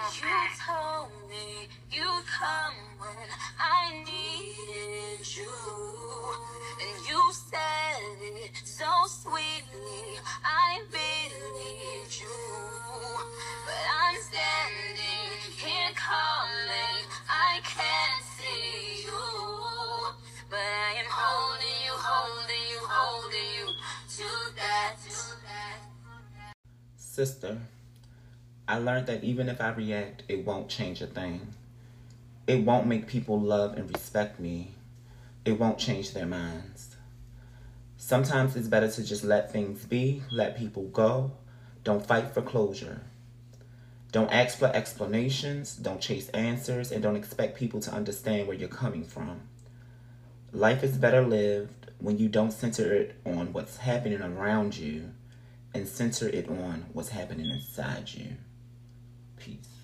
You told me you'd come when I needed you. And you said it so sweetly. I believed you. But I'm standing here calling. I can't see you. But I am holding you, holding you, holding you. To that. Sister, I learned that even if I react, it won't change a thing. It won't make people love and respect me. It won't change their minds. Sometimes it's better to just let things be, let people go. Don't fight for closure. Don't ask for explanations, don't chase answers, and don't expect people to understand where you're coming from. Life is better lived when you don't center it on what's happening around you and center it on what's happening inside you. Peace.